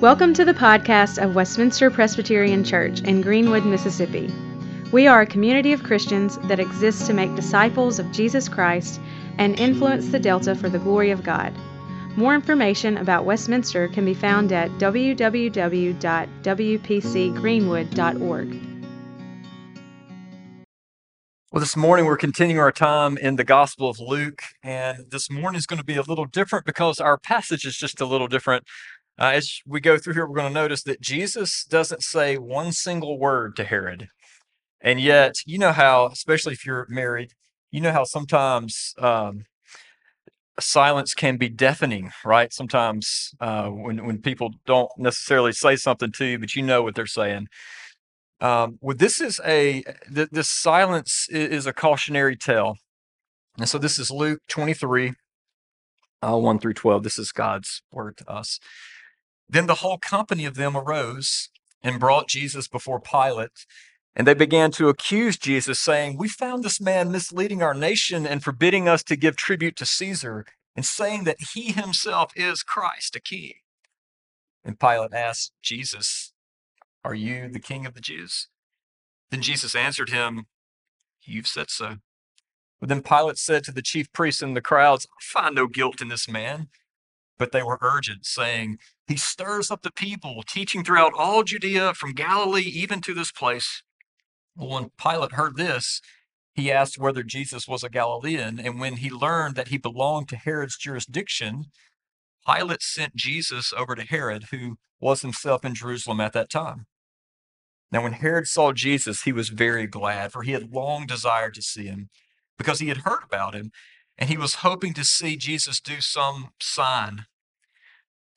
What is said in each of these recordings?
Welcome to the podcast of Westminster Presbyterian Church in Greenwood, Mississippi. We are a community of Christians that exists to make disciples of Jesus Christ and influence the Delta for the glory of God. More information about Westminster can be found at www.wpcgreenwood.org. Well, this morning we're continuing our time in the Gospel of Luke, and this morning is going to be a little different because our passage is just a little different. Uh, as we go through here, we're going to notice that Jesus doesn't say one single word to Herod. And yet, you know how, especially if you're married, you know how sometimes um, silence can be deafening, right? Sometimes uh, when, when people don't necessarily say something to you, but you know what they're saying. Um, well, this is a th- this silence is, is, a cautionary tale, and so this is Luke twenty three, uh, one through twelve. This is God's word to us. Then the whole company of them arose and brought Jesus before Pilate, and they began to accuse Jesus, saying, "We found this man misleading our nation and forbidding us to give tribute to Caesar, and saying that he himself is Christ, a king." And Pilate asked Jesus are you the king of the Jews? Then Jesus answered him, You've said so. But then Pilate said to the chief priests and the crowds, I find no guilt in this man. But they were urgent, saying, He stirs up the people, teaching throughout all Judea, from Galilee even to this place. When Pilate heard this, he asked whether Jesus was a Galilean. And when he learned that he belonged to Herod's jurisdiction, Pilate sent Jesus over to Herod, who was himself in Jerusalem at that time. Now, when Herod saw Jesus, he was very glad, for he had long desired to see him, because he had heard about him, and he was hoping to see Jesus do some sign.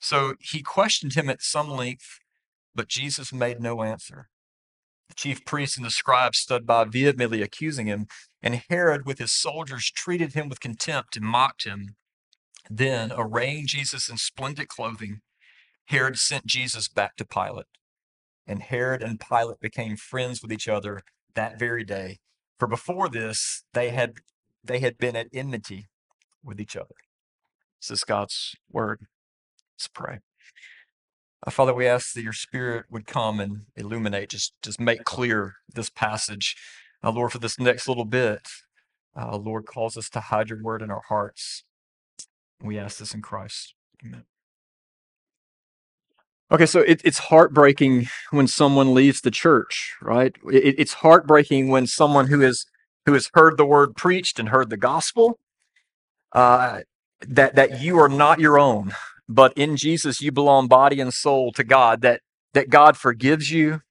So he questioned him at some length, but Jesus made no answer. The chief priests and the scribes stood by vehemently accusing him, and Herod, with his soldiers, treated him with contempt and mocked him. Then, arraying Jesus in splendid clothing, Herod sent Jesus back to Pilate. And Herod and Pilate became friends with each other that very day. For before this, they had they had been at enmity with each other. This is God's word. Let's pray. Uh, Father, we ask that your spirit would come and illuminate, just, just make clear this passage. Uh, Lord, for this next little bit, uh, Lord, calls us to hide your word in our hearts. We ask this in Christ. Amen. Okay, so it, it's heartbreaking when someone leaves the church, right? It, it's heartbreaking when someone who has who has heard the word preached and heard the gospel, uh, that that you are not your own, but in Jesus you belong body and soul to God. That that God forgives you,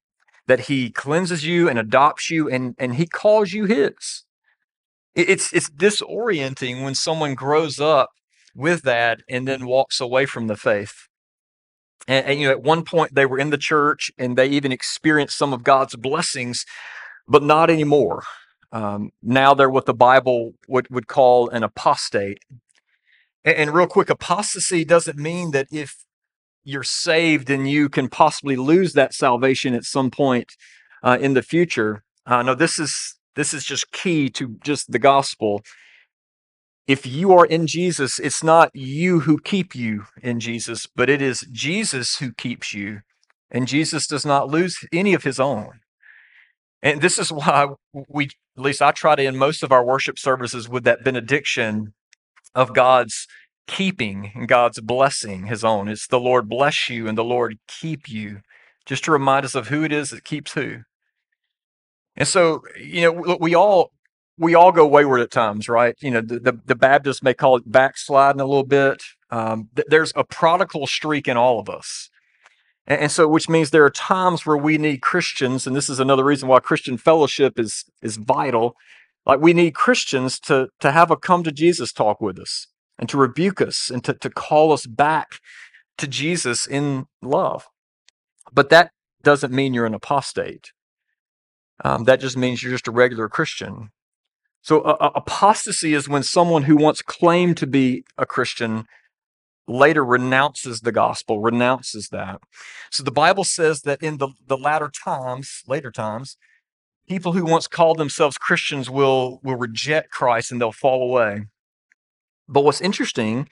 that He cleanses you and adopts you, and and He calls you His. It, it's it's disorienting when someone grows up with that and then walks away from the faith. And, and, you know, at one point they were in the church and they even experienced some of God's blessings, but not anymore. Um, now they're what the Bible would, would call an apostate. And, and real quick, apostasy doesn't mean that if you're saved and you can possibly lose that salvation at some point uh, in the future. Uh, no, this is this is just key to just the gospel if you are in Jesus, it's not you who keep you in Jesus, but it is Jesus who keeps you. And Jesus does not lose any of his own. And this is why we, at least I try to end most of our worship services with that benediction of God's keeping and God's blessing his own. It's the Lord bless you and the Lord keep you, just to remind us of who it is that keeps who. And so, you know, we all we all go wayward at times, right? You know, the, the, the Baptists may call it backsliding a little bit. Um, th- there's a prodigal streak in all of us. And, so, which means there are times where we need Christians, and this is another reason why Christian fellowship is, is vital. Like we need Christians to, to have a come to Jesus talk with us and to rebuke us and to, to call us back to Jesus in love. But that doesn't mean you're an apostate. Um, that just means you're just a regular Christian. So uh, apostasy is when someone who once claimed to be a Christian later renounces the gospel, renounces that. So the Bible says that in the, the latter times, later times, people who once called themselves Christians will, will reject Christ and they'll fall away. But what's interesting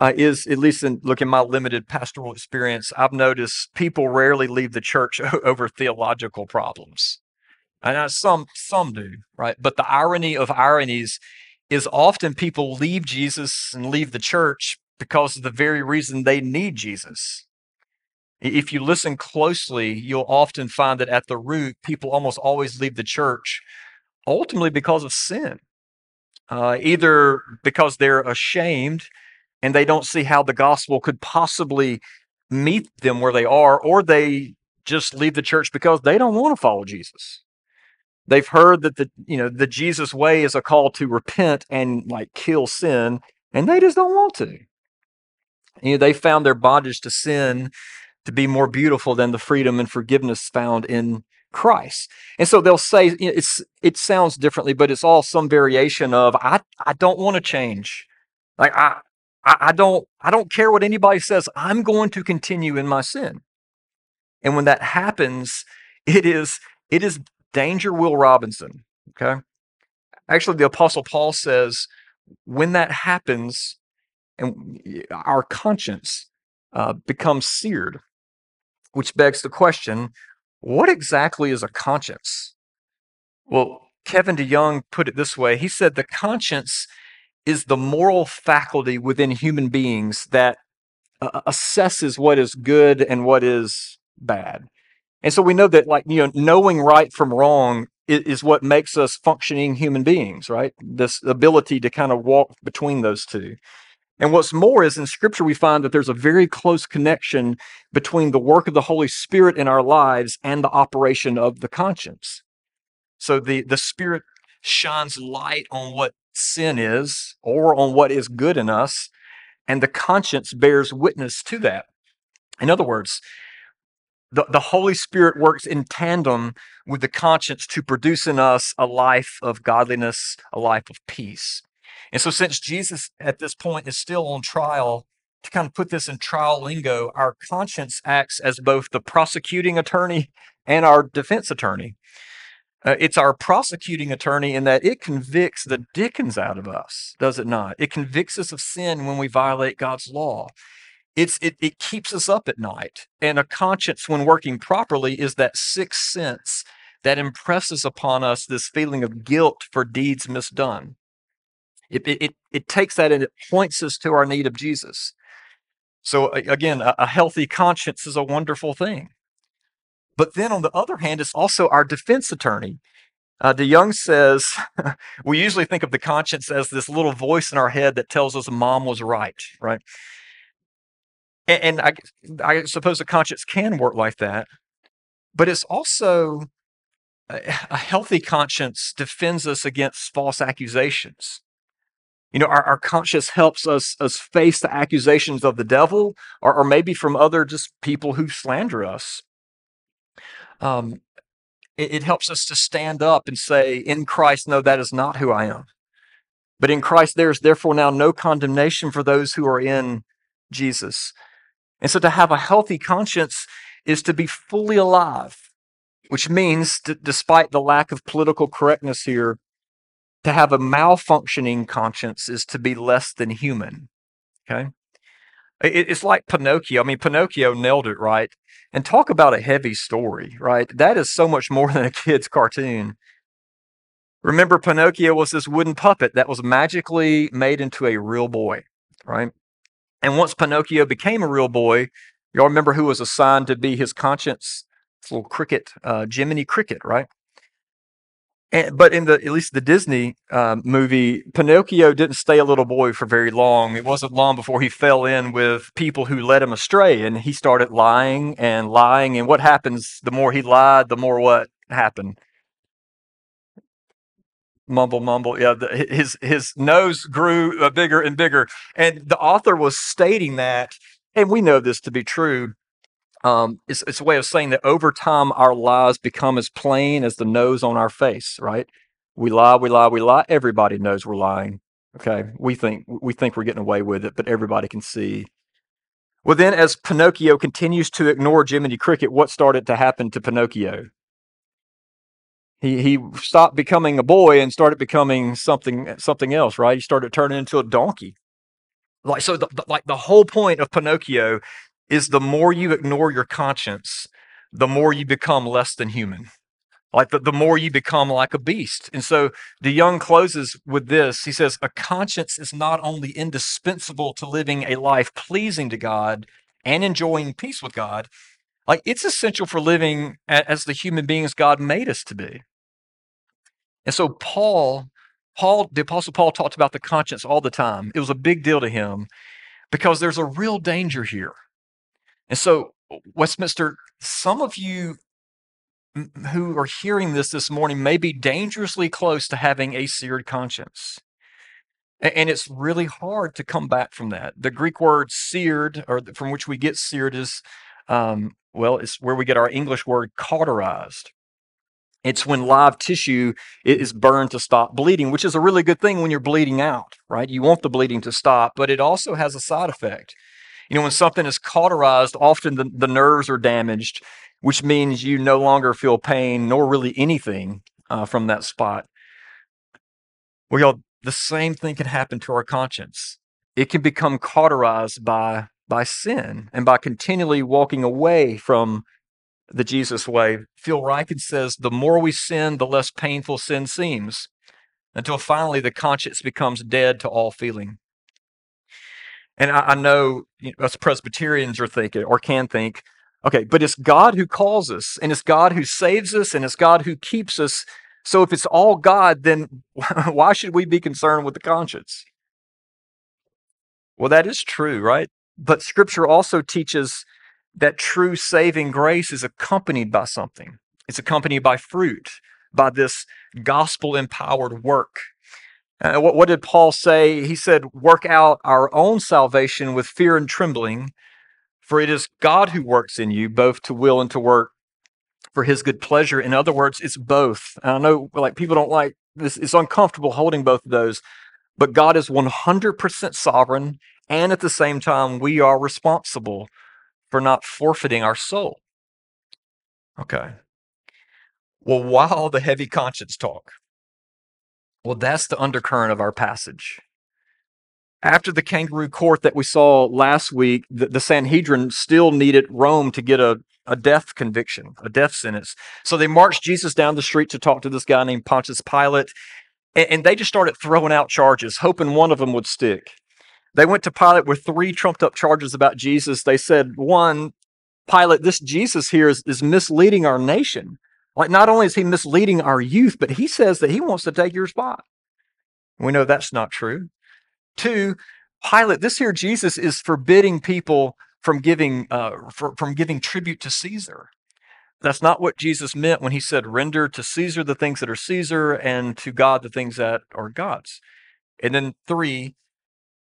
uh, is, at least in looking my limited pastoral experience, I've noticed people rarely leave the church over theological problems. And some some do, right? But the irony of ironies is often people leave Jesus and leave the church because of the very reason they need Jesus. If you listen closely, you'll often find that at the root, people almost always leave the church ultimately because of sin. Uh, either because they're ashamed and they don't see how the gospel could possibly meet them where they are, or they just leave the church because they don't want to follow Jesus. They've heard that the you know the Jesus way is a call to repent and like kill sin, and they just don't want to. You know, they found their bondage to sin to be more beautiful than the freedom and forgiveness found in Christ. And so they'll say you know, it's it sounds differently, but it's all some variation of I I don't want to change. Like I I, don't I don't care what anybody says. I'm going to continue in my sin. And when that happens, it is it is danger Will Robinson. Okay. Actually, the apostle Paul says when that happens and our conscience uh, becomes seared, which begs the question what exactly is a conscience? Well, Kevin DeYoung put it this way he said, the conscience is the moral faculty within human beings that uh, assesses what is good and what is bad. And so we know that, like, you know, knowing right from wrong is, is what makes us functioning human beings, right? This ability to kind of walk between those two. And what's more is in scripture, we find that there's a very close connection between the work of the Holy Spirit in our lives and the operation of the conscience. So the, the Spirit shines light on what sin is or on what is good in us, and the conscience bears witness to that. In other words, the, the Holy Spirit works in tandem with the conscience to produce in us a life of godliness, a life of peace. And so, since Jesus at this point is still on trial, to kind of put this in trial lingo, our conscience acts as both the prosecuting attorney and our defense attorney. Uh, it's our prosecuting attorney in that it convicts the dickens out of us, does it not? It convicts us of sin when we violate God's law. It's, it, it keeps us up at night. And a conscience, when working properly, is that sixth sense that impresses upon us this feeling of guilt for deeds misdone. It, it, it takes that and it points us to our need of Jesus. So, again, a, a healthy conscience is a wonderful thing. But then on the other hand, it's also our defense attorney. Uh, DeYoung says we usually think of the conscience as this little voice in our head that tells us mom was right, right? And, and I, I suppose the conscience can work like that, but it's also a, a healthy conscience defends us against false accusations. You know, our, our conscience helps us, us face the accusations of the devil or, or maybe from other just people who slander us. Um, it, it helps us to stand up and say, In Christ, no, that is not who I am. But in Christ, there is therefore now no condemnation for those who are in Jesus. And so to have a healthy conscience is to be fully alive, which means, to, despite the lack of political correctness here, to have a malfunctioning conscience is to be less than human. Okay? It, it's like Pinocchio. I mean, Pinocchio nailed it, right? And talk about a heavy story, right? That is so much more than a kid's cartoon. Remember, Pinocchio was this wooden puppet that was magically made into a real boy, right? And once Pinocchio became a real boy, y'all remember who was assigned to be his conscience? Little cricket, uh, Jiminy Cricket, right? And, but in the at least the Disney um, movie, Pinocchio didn't stay a little boy for very long. It wasn't long before he fell in with people who led him astray, and he started lying and lying. And what happens? The more he lied, the more what happened? Mumble, mumble. Yeah, the, his his nose grew uh, bigger and bigger, and the author was stating that, and we know this to be true um, it's, it's a way of saying that over time our lies become as plain as the nose on our face, right? We lie, we lie, we lie. Everybody knows we're lying. Okay, we think we think we're getting away with it, but everybody can see. Well, then, as Pinocchio continues to ignore Jiminy Cricket, what started to happen to Pinocchio? He he stopped becoming a boy and started becoming something something else, right? He started turning into a donkey Like so, the, like the whole point of Pinocchio is the more you ignore your conscience, the more you become less than human. Like the, the more you become like a beast. And so the DeYoung closes with this. He says, A conscience is not only indispensable to living a life pleasing to God and enjoying peace with God, like it's essential for living as the human beings God made us to be. And so Paul, Paul, the apostle Paul talked about the conscience all the time. It was a big deal to him because there's a real danger here. And so Westminster, some of you who are hearing this this morning may be dangerously close to having a seared conscience. And it's really hard to come back from that. The Greek word seared, or from which we get seared, is, um, well, it's where we get our English word cauterized. It's when live tissue is burned to stop bleeding, which is a really good thing when you're bleeding out, right? You want the bleeding to stop, but it also has a side effect. You know, when something is cauterized, often the, the nerves are damaged, which means you no longer feel pain nor really anything uh, from that spot. Well, y'all, the same thing can happen to our conscience. It can become cauterized by by sin and by continually walking away from the Jesus way. Phil Ryken says the more we sin, the less painful sin seems, until finally the conscience becomes dead to all feeling. And I, I know you know, us Presbyterians are thinking or can think, okay, but it's God who calls us, and it's God who saves us, and it's God who keeps us. So if it's all God, then why should we be concerned with the conscience? Well, that is true, right? But Scripture also teaches that true saving grace is accompanied by something. It's accompanied by fruit, by this gospel empowered work. Uh, what, what did Paul say? He said, Work out our own salvation with fear and trembling, for it is God who works in you both to will and to work for his good pleasure. In other words, it's both. I know like people don't like this, it's uncomfortable holding both of those, but God is 100% sovereign. And at the same time, we are responsible for not forfeiting our soul. Okay. Well, while the heavy conscience talk, well, that's the undercurrent of our passage. After the kangaroo court that we saw last week, the, the Sanhedrin still needed Rome to get a, a death conviction, a death sentence. So they marched Jesus down the street to talk to this guy named Pontius Pilate, and, and they just started throwing out charges, hoping one of them would stick. They went to Pilate with three trumped up charges about Jesus. They said, one, Pilate, this Jesus here is, is misleading our nation. Like, not only is he misleading our youth, but he says that he wants to take your spot. We know that's not true. Two, Pilate, this here Jesus is forbidding people from giving uh, for, from giving tribute to Caesar. That's not what Jesus meant when he said, "Render to Caesar the things that are Caesar, and to God the things that are God's." And then three,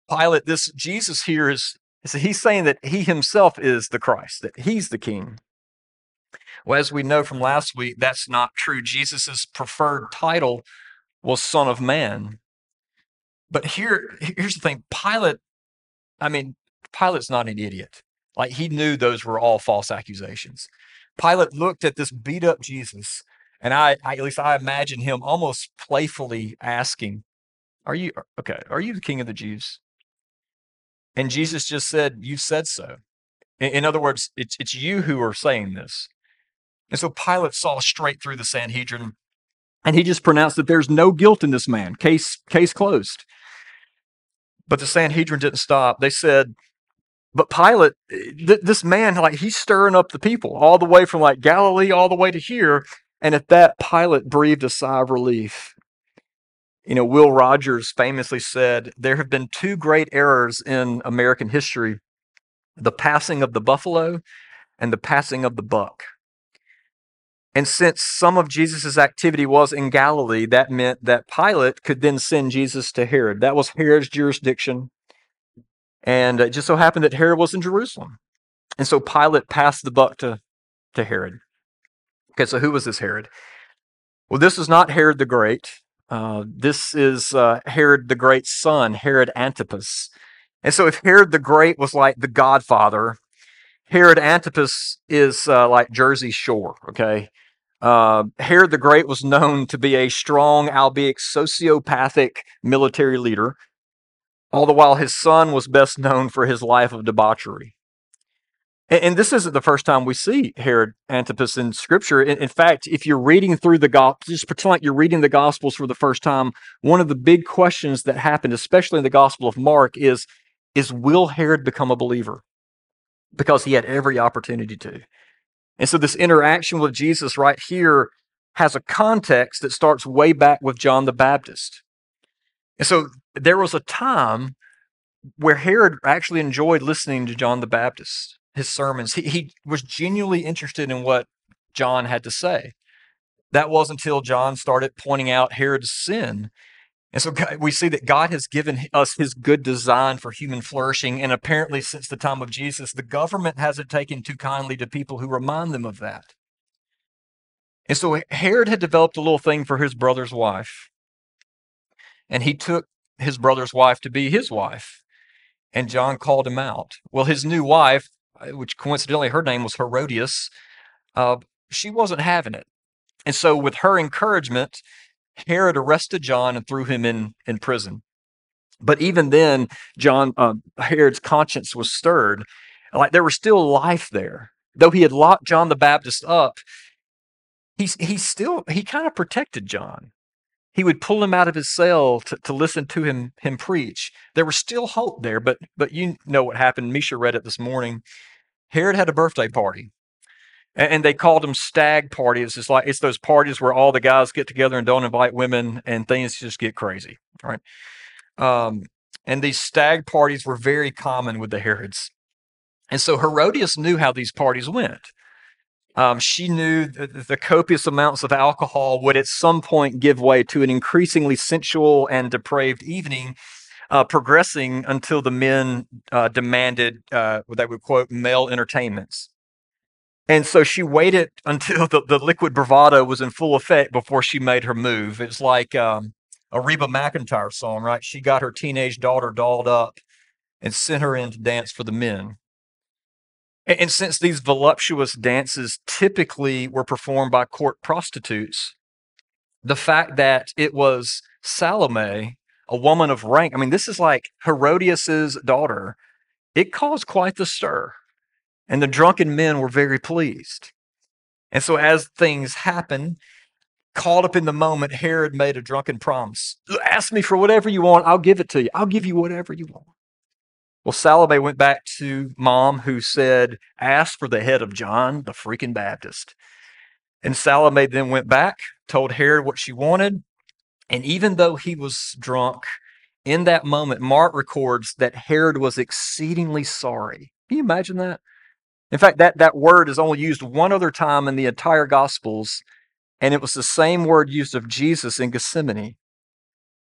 Pilate, this Jesus here is he's saying that he himself is the Christ, that he's the King. Well, as we know from last week, that's not true. Jesus' preferred title was Son of Man. But here, here's the thing Pilate, I mean, Pilate's not an idiot. Like he knew those were all false accusations. Pilate looked at this beat up Jesus, and I, I at least I imagine him almost playfully asking, Are you okay? Are you the king of the Jews? And Jesus just said, You said so. In, in other words, it's, it's you who are saying this. And so Pilate saw straight through the Sanhedrin and he just pronounced that there's no guilt in this man. Case, case closed. But the Sanhedrin didn't stop. They said, but Pilate, th- this man, like he's stirring up the people all the way from like Galilee all the way to here. And at that, Pilate breathed a sigh of relief. You know, Will Rogers famously said, There have been two great errors in American history the passing of the buffalo and the passing of the buck. And since some of Jesus' activity was in Galilee, that meant that Pilate could then send Jesus to Herod. That was Herod's jurisdiction. And it just so happened that Herod was in Jerusalem. And so Pilate passed the buck to, to Herod. Okay, so who was this Herod? Well, this is not Herod the Great. Uh, this is uh, Herod the Great's son, Herod Antipas. And so, if Herod the Great was like the godfather, Herod Antipas is uh, like Jersey Shore, okay? Uh, Herod the Great was known to be a strong, albeit sociopathic military leader. all the while his son was best known for his life of debauchery. And, and this isn't the first time we see Herod Antipas in Scripture. In, in fact, if you're reading through the Gospels, just pretend like you're reading the Gospels for the first time, one of the big questions that happened, especially in the Gospel of Mark, is, is will Herod become a believer? Because he had every opportunity to. And so this interaction with Jesus right here has a context that starts way back with John the Baptist. And so there was a time where Herod actually enjoyed listening to John the Baptist, his sermons. He, he was genuinely interested in what John had to say. That was until John started pointing out Herod's sin. And so we see that God has given us his good design for human flourishing. And apparently, since the time of Jesus, the government hasn't taken too kindly to people who remind them of that. And so Herod had developed a little thing for his brother's wife. And he took his brother's wife to be his wife. And John called him out. Well, his new wife, which coincidentally her name was Herodias, uh, she wasn't having it. And so, with her encouragement, Herod arrested John and threw him in, in prison. But even then, John uh, Herod's conscience was stirred. Like there was still life there. Though he had locked John the Baptist up, he's he still he kind of protected John. He would pull him out of his cell to, to listen to him him preach. There was still hope there, but but you know what happened. Misha read it this morning. Herod had a birthday party. And, they called them stag parties. It's like it's those parties where all the guys get together and don't invite women and things just get crazy. Right. Um, and these stag parties were very common with the Herods. And so Herodias knew how these parties went. Um, she knew that the copious amounts of alcohol would at some point give way to an increasingly sensual and depraved evening, uh, progressing until the men uh, demanded uh, they would quote male entertainments. And so she waited until the, the liquid bravado was in full effect before she made her move. It's like um, a Reba McEntire song, right? She got her teenage daughter dolled up and sent her in to dance for the men. And, and since these voluptuous dances typically were performed by court prostitutes, the fact that it was Salome, a woman of rank, I mean, this is like Herodias's daughter, it caused quite the stir. And the drunken men were very pleased. And so, as things happen, caught up in the moment, Herod made a drunken promise. Ask me for whatever you want, I'll give it to you. I'll give you whatever you want. Well, Salome went back to mom, who said, Ask for the head of John the freaking Baptist. And Salome then went back, told Herod what she wanted. And even though he was drunk, in that moment, Mark records that Herod was exceedingly sorry. Can you imagine that? In fact, that, that word is only used one other time in the entire Gospels, and it was the same word used of Jesus in Gethsemane.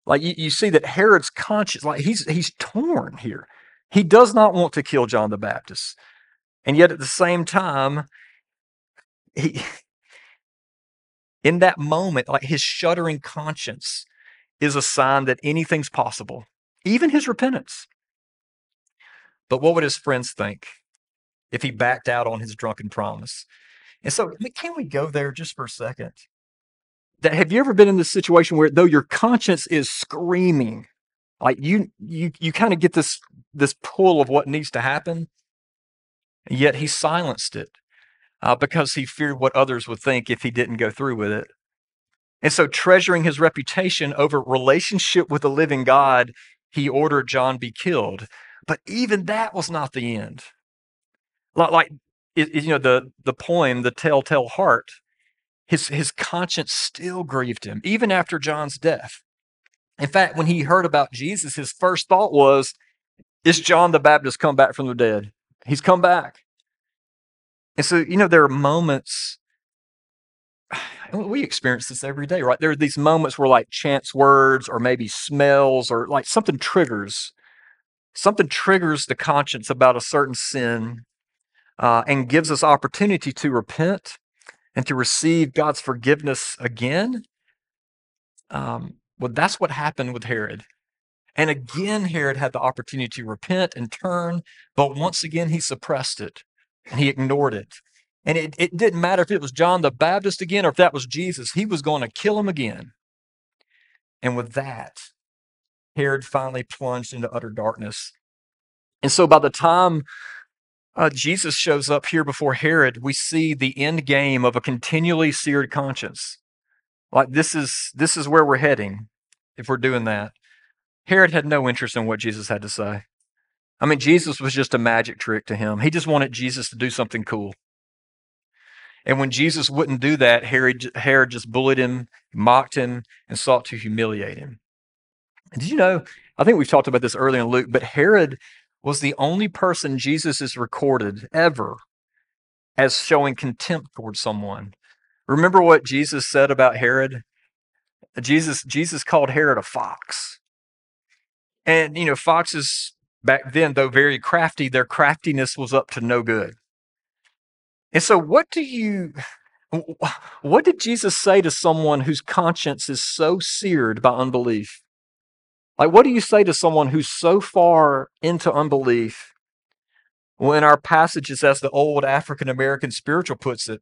Like you, you see that Herod's conscience, like he's he's torn here. He does not want to kill John the Baptist. And yet at the same time, he in that moment, like his shuddering conscience is a sign that anything's possible, even his repentance. But what would his friends think if he backed out on his drunken promise? And so, can we go there just for a second? That have you ever been in this situation where though your conscience is screaming, like you you you kind of get this this pull of what needs to happen yet he silenced it uh, because he feared what others would think if he didn't go through with it and so treasuring his reputation over relationship with the living god he ordered john be killed but even that was not the end like, like you know the the poem the telltale heart his his conscience still grieved him even after john's death in fact, when he heard about Jesus, his first thought was, Is John the Baptist come back from the dead? He's come back. And so, you know, there are moments, we experience this every day, right? There are these moments where, like, chance words or maybe smells or like something triggers, something triggers the conscience about a certain sin uh, and gives us opportunity to repent and to receive God's forgiveness again. Um, well, that's what happened with Herod. And again, Herod had the opportunity to repent and turn, but once again, he suppressed it and he ignored it. And it, it didn't matter if it was John the Baptist again or if that was Jesus, he was going to kill him again. And with that, Herod finally plunged into utter darkness. And so by the time uh, Jesus shows up here before Herod, we see the end game of a continually seared conscience. Like this is this is where we're heading if we're doing that. Herod had no interest in what Jesus had to say. I mean, Jesus was just a magic trick to him. He just wanted Jesus to do something cool. And when Jesus wouldn't do that, Herod, Herod just bullied him, mocked him, and sought to humiliate him. And did you know? I think we've talked about this earlier in Luke, but Herod was the only person Jesus is recorded ever as showing contempt towards someone. Remember what Jesus said about Herod? Jesus, Jesus called Herod a fox. And, you know, foxes back then, though very crafty, their craftiness was up to no good. And so, what do you, what did Jesus say to someone whose conscience is so seared by unbelief? Like, what do you say to someone who's so far into unbelief? when our passages, as the old African American spiritual puts it,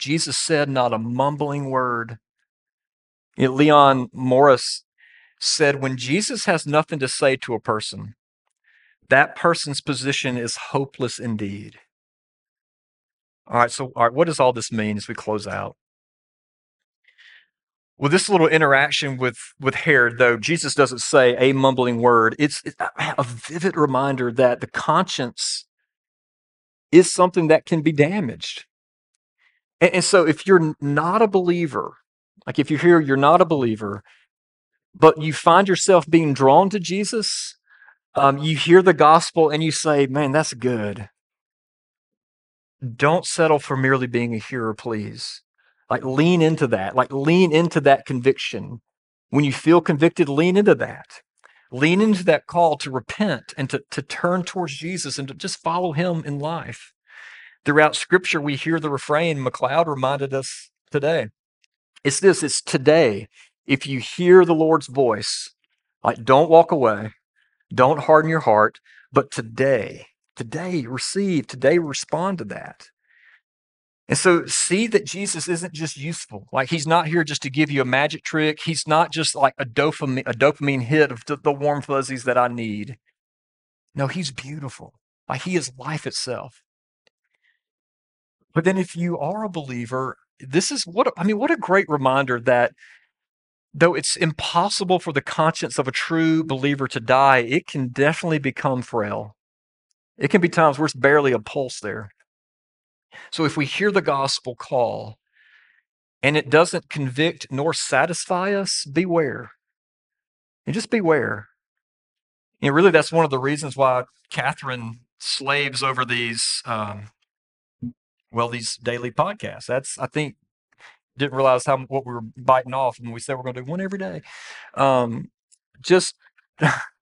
Jesus said not a mumbling word. You know, Leon Morris said, when Jesus has nothing to say to a person, that person's position is hopeless indeed. All right, so all right, what does all this mean as we close out? Well, this little interaction with with Herod, though Jesus doesn't say a mumbling word, it's a vivid reminder that the conscience is something that can be damaged. And, and so, if you're not a believer, like if you're here, you're not a believer, but you find yourself being drawn to Jesus, um, you hear the gospel and you say, "Man, that's good." Don't settle for merely being a hearer, please. Like lean into that. Like lean into that conviction. When you feel convicted, lean into that. Lean into that call to repent and to, to turn towards Jesus and to just follow him in life. Throughout scripture, we hear the refrain McLeod reminded us today. It's this, it's today. If you hear the Lord's voice, like don't walk away, don't harden your heart, but today, today receive, today respond to that. And so see that Jesus isn't just useful. Like he's not here just to give you a magic trick. He's not just like a dopamine, a dopamine hit of the warm fuzzies that I need. No, he's beautiful. Like he is life itself. But then if you are a believer, this is what I mean, what a great reminder that though it's impossible for the conscience of a true believer to die, it can definitely become frail. It can be times where it's barely a pulse there. So if we hear the gospel call and it doesn't convict nor satisfy us, beware. And just beware. And really, that's one of the reasons why Catherine slaves over these, um, well, these daily podcasts. That's, I think, didn't realize how what we were biting off when we said we're going to do one every day. Um, just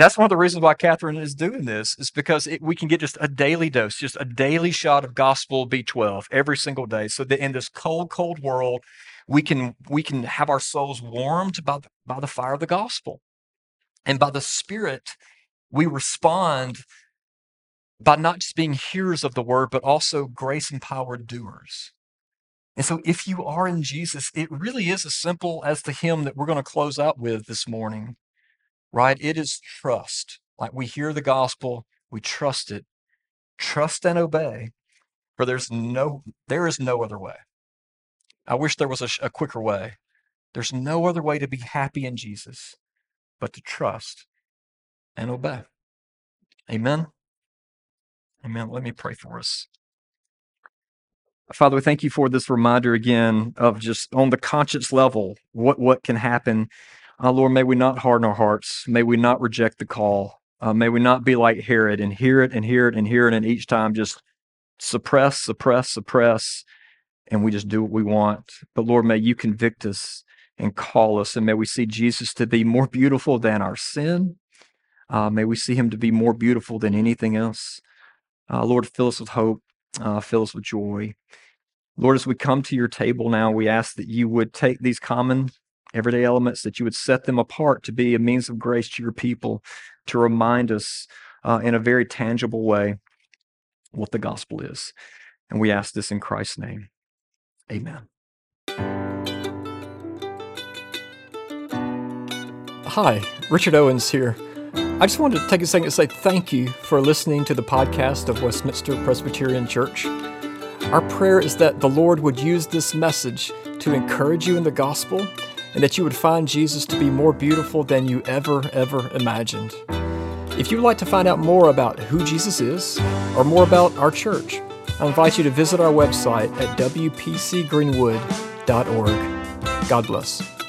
that's one of the reasons why Catherine is doing this is because it, we can get just a daily dose, just a daily shot of gospel B12 every single day. So that in this cold, cold world, we can we can have our souls warmed by the, by the fire of the gospel, and by the Spirit, we respond by not just being hearers of the word, but also grace empowered doers. And so, if you are in Jesus, it really is as simple as the hymn that we're going to close out with this morning right? It is trust. Like we hear the gospel, we trust it, trust and obey, for there's no, there is no other way. I wish there was a, a quicker way. There's no other way to be happy in Jesus but to trust and obey. Amen. Amen. Let me pray for us. Father, we thank you for this reminder again of just on the conscience level what what can happen uh, Lord, may we not harden our hearts. May we not reject the call. Uh, may we not be like Herod and hear it and hear it and hear it, and each time just suppress, suppress, suppress, and we just do what we want. But Lord, may you convict us and call us, and may we see Jesus to be more beautiful than our sin. Uh, may we see him to be more beautiful than anything else. Uh, Lord, fill us with hope, uh, fill us with joy. Lord, as we come to your table now, we ask that you would take these common everyday elements, that you would set them apart to be a means of grace to your people, to remind us uh, in a very tangible way what the gospel is. And we ask this in Christ's name. Amen. Hi, Richard Owens here. I just wanted to take a second to say thank you for listening to the podcast of Westminster Presbyterian Church. Our prayer is that the Lord would use this message to encourage you in the gospel and that you would find Jesus to be more beautiful than you ever, ever imagined. If you'd like to find out more about who Jesus is or more about our church, I invite you to visit our website at wpcgreenwood.org. God bless.